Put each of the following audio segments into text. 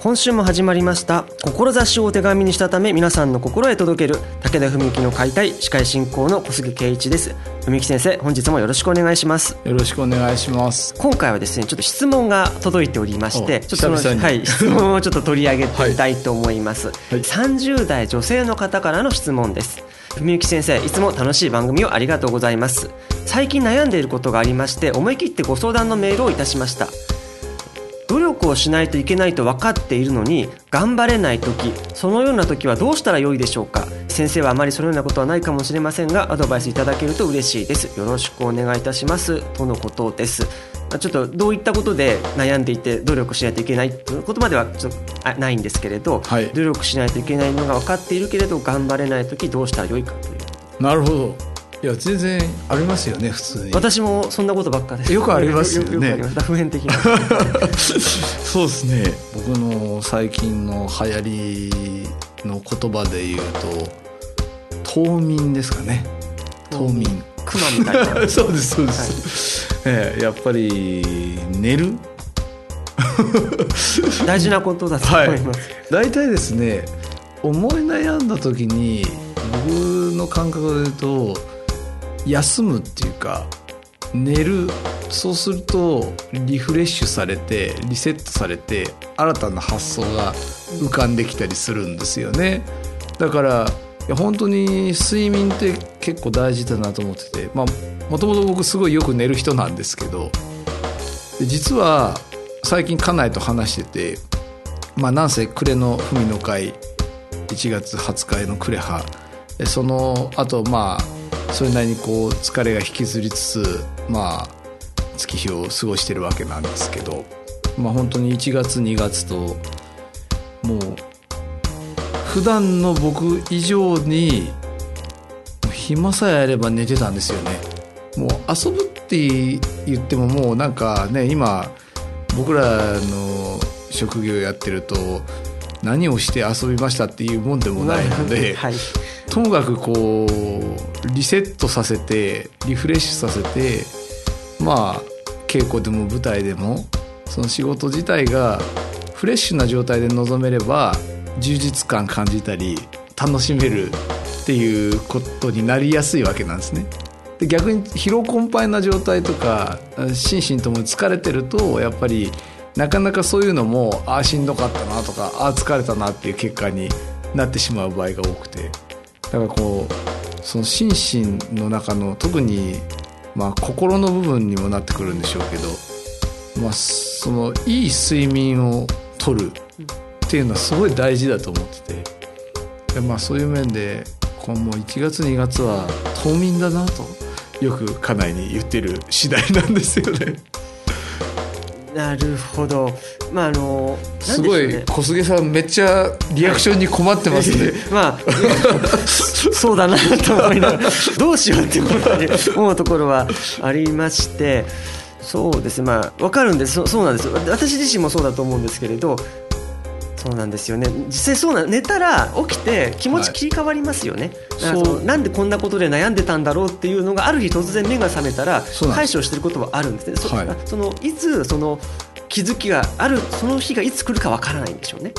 今週も始まりました。志をお手紙にしたため皆さんの心へ届ける武田文幸の解体司会進行の小杉圭一です。文幸先生本日もよろしくお願いします。よろしくお願いします。今回はですねちょっと質問が届いておりましてちょっとはい 質問をちょっと取り上げたいと思います、い。30代女性の方からの質問です。文幸先生いつも楽しい番組をありがとうございます。最近悩んでいることがありまして思い切ってご相談のメールをいたしました。努力をしないといけないと分かっているのに頑張れない時そのような時はどうしたらよいでしょうか？先生はあまりそのようなことはないかもしれませんがアドバイスいただけると嬉しいです。よろしくお願いいたします。とのことです。まあちょっとどういったことで悩んでいて努力しないといけないということまではちょっとあないんですけれど、はい。努力しないといけないのが分かっているけれど頑張れない時どうしたらよいかという。なるほどいや全然ありますよね普通に。私もそんなことばっかです。よくありますよね。よくあります。普遍的な そうですね。僕の最近の流行りの言葉で言うと冬眠ですかね。冬眠。クマみたいな。そうですそうです、ええやっぱり寝る？大事なことだと思います、大体ですね思い悩んだ時に僕の感覚で言うと休むっていうか寝るそうするとリフレッシュされてリセットされて新たな発想が浮かんできたりするんですよね。だから本当に睡眠って結構大事だなと思っててまあもともと僕すごいよく寝る人なんですけど実は最近家内と話しててまあなんせ暮れの文の会1月20日の暮れ葉でその後まあそれなりにこう疲れが引きずりつつまあ月日を過ごしてるわけなんですけどまあ本当に1月2月ともう普段の僕以上に暇さえあれば寝てたんですよね。もう遊ぶって言ってももうなんかね今僕らの職業やってると何をして遊びましたっていうもんでもないので、はい、ともかくこうリセットさせてリフレッシュさせてまあ稽古でも舞台でもその仕事自体がフレッシュな状態で臨めれば充実感感じたり楽しめるっていうことになりやすいわけなんですね。で逆に疲労困憊な状態とか心身ともに疲れてるとやっぱりなかなかそういうのもああしんどかったなとかああ疲れたなっていう結果になってしまう場合が多くてだからこうその心身の中の特にまあ心の部分にもなってくるんでしょうけど、まあ、そのいい睡眠をとるっていうのはすごい大事だと思っててでまあそういう面でこのもう1月2月は冬眠だなとよく家内に言ってる次第なんですよね。なるほど。まああのすごい小菅さんめっちゃリアクションに困ってますね。まあ そうだなと思いながら どうしようっていうことに思うところはありまして。そうですね。まあ分かるんですそそうなんですよ。私自身もそうだと思うんですけれどそうなんですよね。実際そうな寝たら起きて気持ち切り替わりますよね、だからそのなんでこんなことで悩んでたんだろうっていうのがある日突然目が覚めたらそうなんです。解消してることはあるんですね。そ,、はい。そのいつその気づきがあるその日がいつ来るかわからないんでしょうね。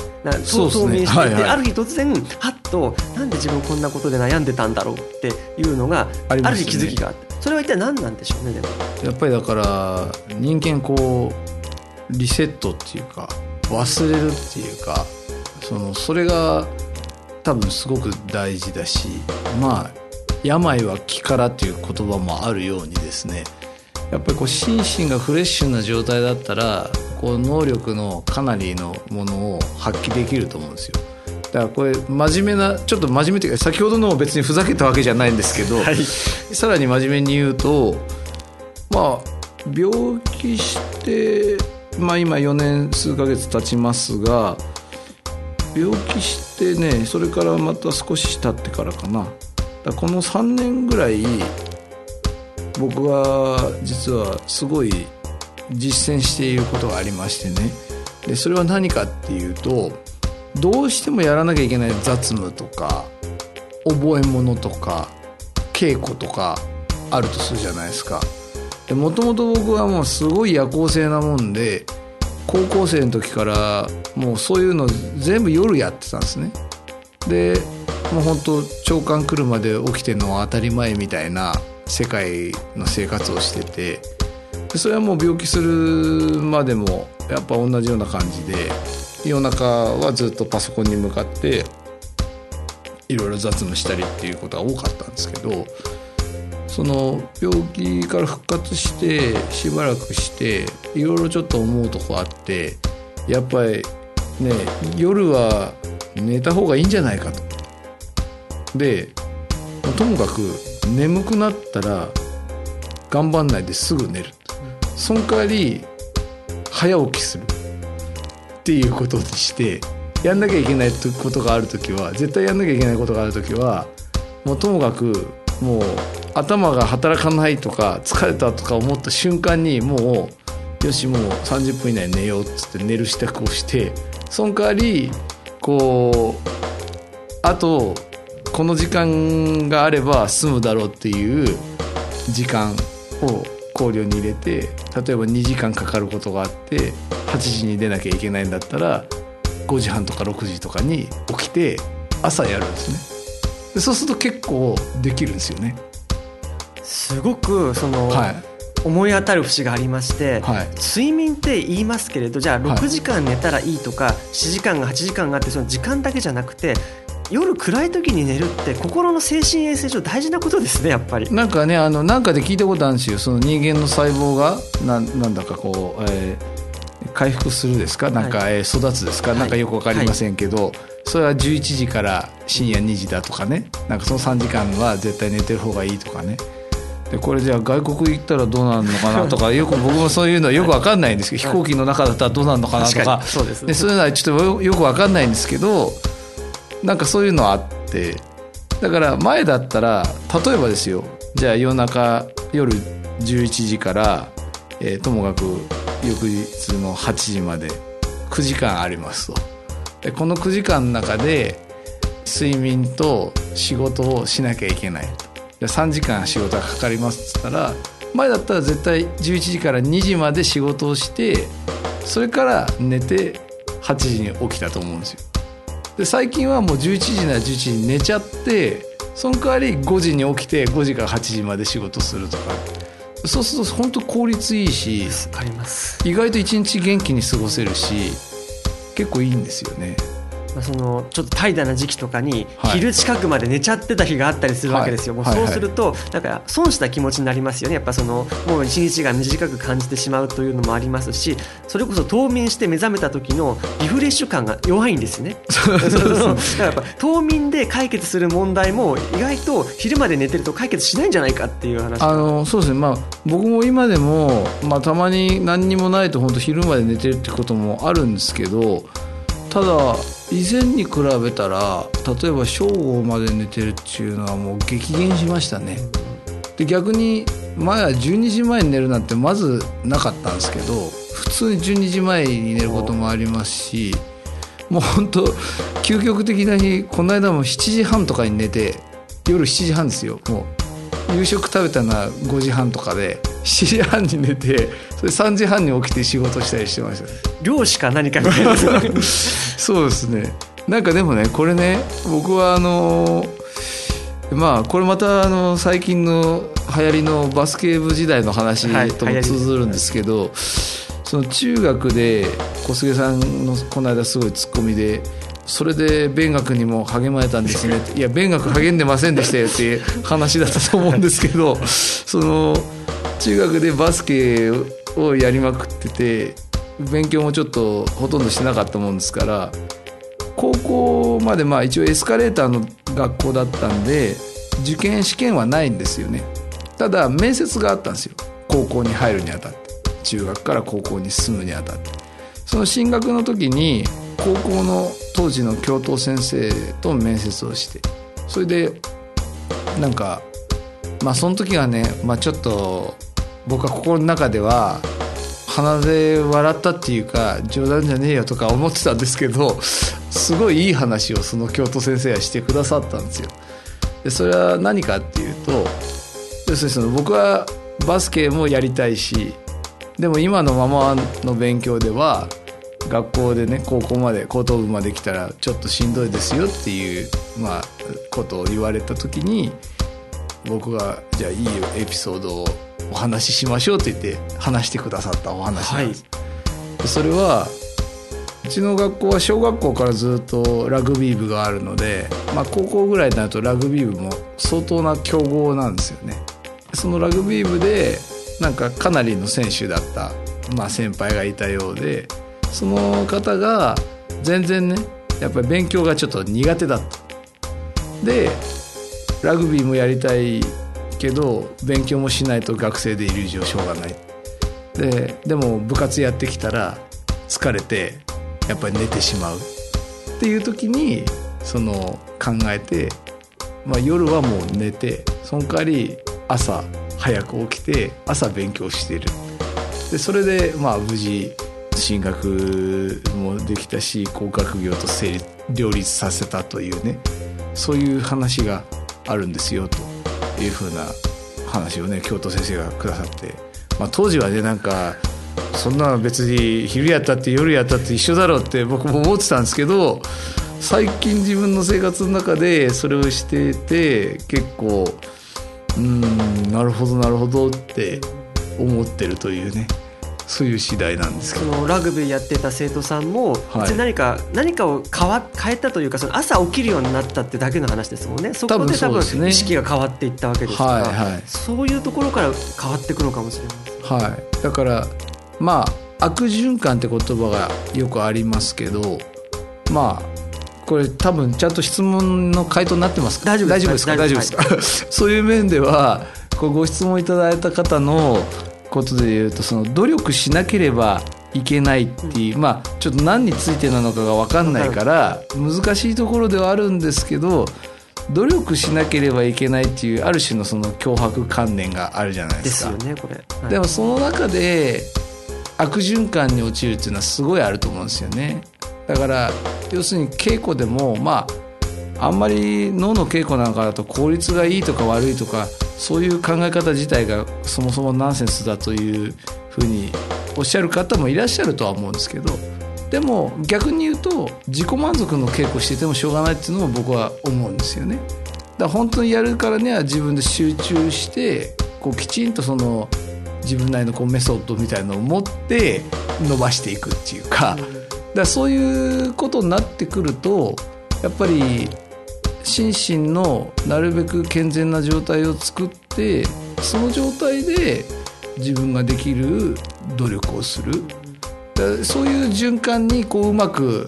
そうですね。冬眠していて、はいはい。ある日突然はっとなんで自分こんなことで悩んでたんだろうっていうのがあ,、ね。る日気づきがあって。それは一体何なんでしょうねでも。やっぱりだから人間こうリセットっていうか忘れるっていうかそのそれが多分すごく大事だしまあ病は気からっていう言葉もあるようにですねやっぱりこう心身がフレッシュな状態だったらこう能力のかなりのものを発揮できると思うんですよ。だからこれ真面目なちょっと真面目というか先ほどのも別にふざけたわけじゃないんですけど、はい。さらに真面目に言うとまあ病気して、まあ、今4年数ヶ月経ちますが病気してねそれからまた少し経ってからかな。だからこの3年ぐらい僕は実はすごい実践していることがありましてね。でそれは何かっていうとどうしてもやらなきゃいけない雑務とか覚え物とか稽古とかあるとするじゃないですか。でもともと僕はもうすごい夜行性なもんで高校生の時からもうそういうの全部夜やってたんですね。でもう本当長官来るまで起きてるのは当たり前みたいな世界の生活をしててでそれはもう病気するまでもやっぱ同じような感じで夜中はずっとパソコンに向かっていろいろ雑務したりっていうことが多かったんですけどその病気から復活してしばらくしていろいろちょっと思うとこあってやっぱりね夜は寝た方がいいんじゃないかと。でともかく眠くなったら頑張んないですぐ寝るその代わり早起きするっていうことにしてやんなきゃいけないことがある時は絶対やんなきゃいけないことがある時はもうともかくもう頭が働かないとか疲れたとか思った瞬間にもうよしもう30分以内寝ようっつって寝る支度をしてその代わりこうあとこの時間があれば済むだろうっていう時間を考慮に入れて例えば2時間かかることがあって8時に出なきゃいけないんだったら5時半とか6時とかに起きて朝やるんですね。でそうすると結構できるんですよね。すごくその、はい。思い当たる節がありまして、はい。睡眠って言いますけれどじゃあはい。6時間寝たらいいとか、7時間が8時間があってその時間だけじゃなくて夜暗い時に寝るって心の精神衛生上大事なことですねやっぱり。なんかねあのなんかで聞いたことあるんですよ。その人間の細胞がなんなんだかこう、えー回復するですか？なんか、はえー育つですか、はい。なんかよくわかりませんけど、それは11時から深夜2時だとかね。なんかその3時間は絶対寝てる方がいいとかねでこれじゃあ外国行ったらどうなるのかなとか よく僕もそういうの よくわかんないんですけど、飛行機の中だったらどうなるのかなとか。そうですね。でそういうのはちょっとよよくわかんないんですけどなんかそういうのあって。だから前だったら例えばですよ。じゃあ夜中夜11時から、えーともかく翌日の8時まで。9時間ありますと。でこの9時間の中で睡眠と仕事をしなきゃいけないと。で3時間仕事がかかりますっつったら前だったら絶対11時から2時まで仕事をしてそれから寝て8時に起きたと思うんですよ。で最近はもう11時なら11時に寝ちゃってその代わり5時に起きて5時から8時まで仕事するとか。そうすると本当効率いいし意外と一日元気に過ごせるし結構いいんですよねまあ、そのちょっと怠惰な時期とかにはい。昼近くまで寝ちゃってた日があったりするわけですよ、もうはい。はいそうするとなんか損した気持ちになりますよね。やっぱそのもう一日が短く感じてしまうというのもありますしそれこそ冬眠して目覚めた時のリフレッシュ感が弱いんですね。そうそうそうだからやっぱ冬眠で解決する問題も意外と昼まで寝てると解決しないんじゃないかっていう話あのそうですね。まあ僕も今でも、まあ、たまに何にもないと本当昼まで寝てるってこともあるんですけどただ以前に比べたら例えば正午まで寝てるっていうのはもう激減しましたね。で逆に前は12時前に寝るなんてまずなかったんですけど普通に12時前に寝ることもありますしもう本当究極的な日この間も7時半とかに寝て夜7時半ですよもう夕食食べたのは5時半とかで7時半に寝てそれ3時半に起きて仕事したりしてました。ね漁師か何かみたいな。そうですね。なんかでもねこれね僕はあのまあこれまたあの最近の流行りのバスケ部時代の話はいとも通ずるんですけど、その中学で小菅さんのこの間すごいツッコミで「それで勉学にも励まれたんですね」って「いや勉学励んでませんでしたよ」っていう話だったと思うんですけどその中学でバスケをやりまくってて勉強もちょっとほとんどしてなかったもんですから高校までまあ一応エスカレーターの学校だったんで受験試験はないんですよね。ただ面接があったんですよ。高校に入るにあたって。中学から高校に進むにあたって。その進学の時に高校の当時の教頭先生と面接をしてそれでなんかまあその時はね、まあ、ちょっと僕は心の中では鼻で笑ったっていうか冗談じゃねえよとか思ってたんですけどすごいいい話をその教頭先生はしてくださったんですよ。でそれは何かっていうと要するにその僕はバスケもやりたいしでも今のままの勉強では学校でね高校まで高等部まで来たらちょっとしんどいですよっていう、まあ、ことを言われた時に僕がじゃあいいよエピソードをお話ししましょうって言って話してくださったお話なんです。はい、それはうちの学校は小学校からずっとラグビー部があるので、まあ、高校ぐらいになるとラグビー部も相当な強豪なんですよね。そのラグビー部でなんかかなりの選手だった、まあ、先輩がいたようでその方が全然ねやっぱり勉強がちょっと苦手だったでラグビーもやりたいけど勉強もしないと学生でいる以上しょうがない。ででも部活やってきたら疲れてやっぱり寝てしまう。っていう時にその考えて、まあ、夜はもう寝てその代わり朝早く起きて朝勉強してる。でそれでまあ無事進学もできたし工学業と成立両立させたというね。そういう話があるんですよと。いうふうな話をね京都先生がくださって、まあ、当時はねなんかそんな別に昼やったって夜やったって一緒だろうって僕も思ってたんですけど最近自分の生活の中でそれをしてて結構うんなるほどなるほどって思ってるというね。そういう次第なんですけど。そのラグビーやってた生徒さんも、はい、何か何かを変わ変えたというかその朝起きるようになったってだけの話ですもんね。そこで多分意識が変わっていったわけですから、はいはい、そういうところから変わっていくのかもしれないはい、だからまあ悪循環って言葉がよくありますけどまあこれ多分ちゃんと質問の回答になってますか？大丈夫です。か？大丈夫です。か、はい、そういう面ではご質問いただいた方のことで言うとその努力しなければいけないっていう、まあちょっと何についてなのかが分かんないから難しいところではあるんですけど努力しなければいけないっていうある種のその脅迫観念があるじゃないですか。ですよねこれ、はい、でもその中で悪循環に陥るっていうのはすごいあると思うんですよね。だから要するに稽古でもまああんまり脳の稽古なんかだと効率がいいとか悪いとかそういう考え方自体がそもそもナンセンスだというふうにおっしゃる方もいらっしゃるとは思うんですけどでも逆に言うと自己満足の稽古しててもしょうがないっていうのも僕は思うんですよね。だから本当にやるからには自分で集中してこうきちんとその自分なりのこうメソッドみたいのを持って伸ばしていくっていうかだそういうことになってくるとやっぱり心身のなるべく健全な状態を作ってその状態で自分ができる努力をする。そういう循環にこううまく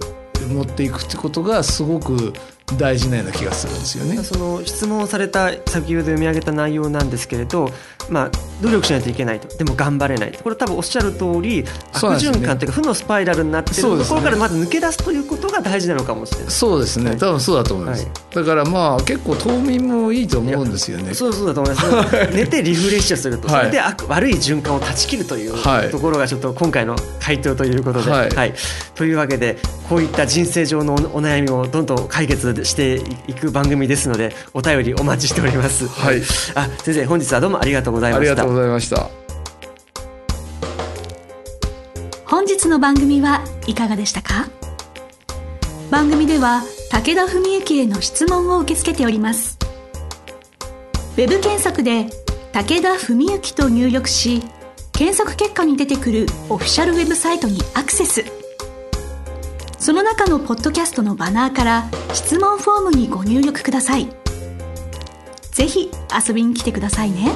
持っていくってことがすごく大事なような気がするんですよね。その質問された先ほど読み上げた内容なんですけれど、まあ、努力しないといけないと。でも頑張れないこれ多分おっしゃる通り悪循環というか負のスパイラルになっているところからまず抜け出すということが大事なのかもしれない。そうですね、多分そうだと思います、はい、だからまあ結構冬眠もいいと思うんですよね。そうそうだと思います。寝てリフレッシュすると、それで悪い循環を断ち切るというところがちょっと今回の回答ということで、はい、はい、というわけでこういった人生上のお悩みをどんどん解決していく番組ですのでお便りお待ちしております。はい、あ先生本日はどうもありがとうございました。ありがとうございました。本日の番組はいかがでしたか？番組では武田文幸への質問を受け付けております。ウェブ検索で武田文幸と入力し検索結果に出てくるオフィシャルウェブサイトにアクセスその中のポッドキャストのバナーから質問フォームにご入力くださいぜひ遊びに来てくださいね。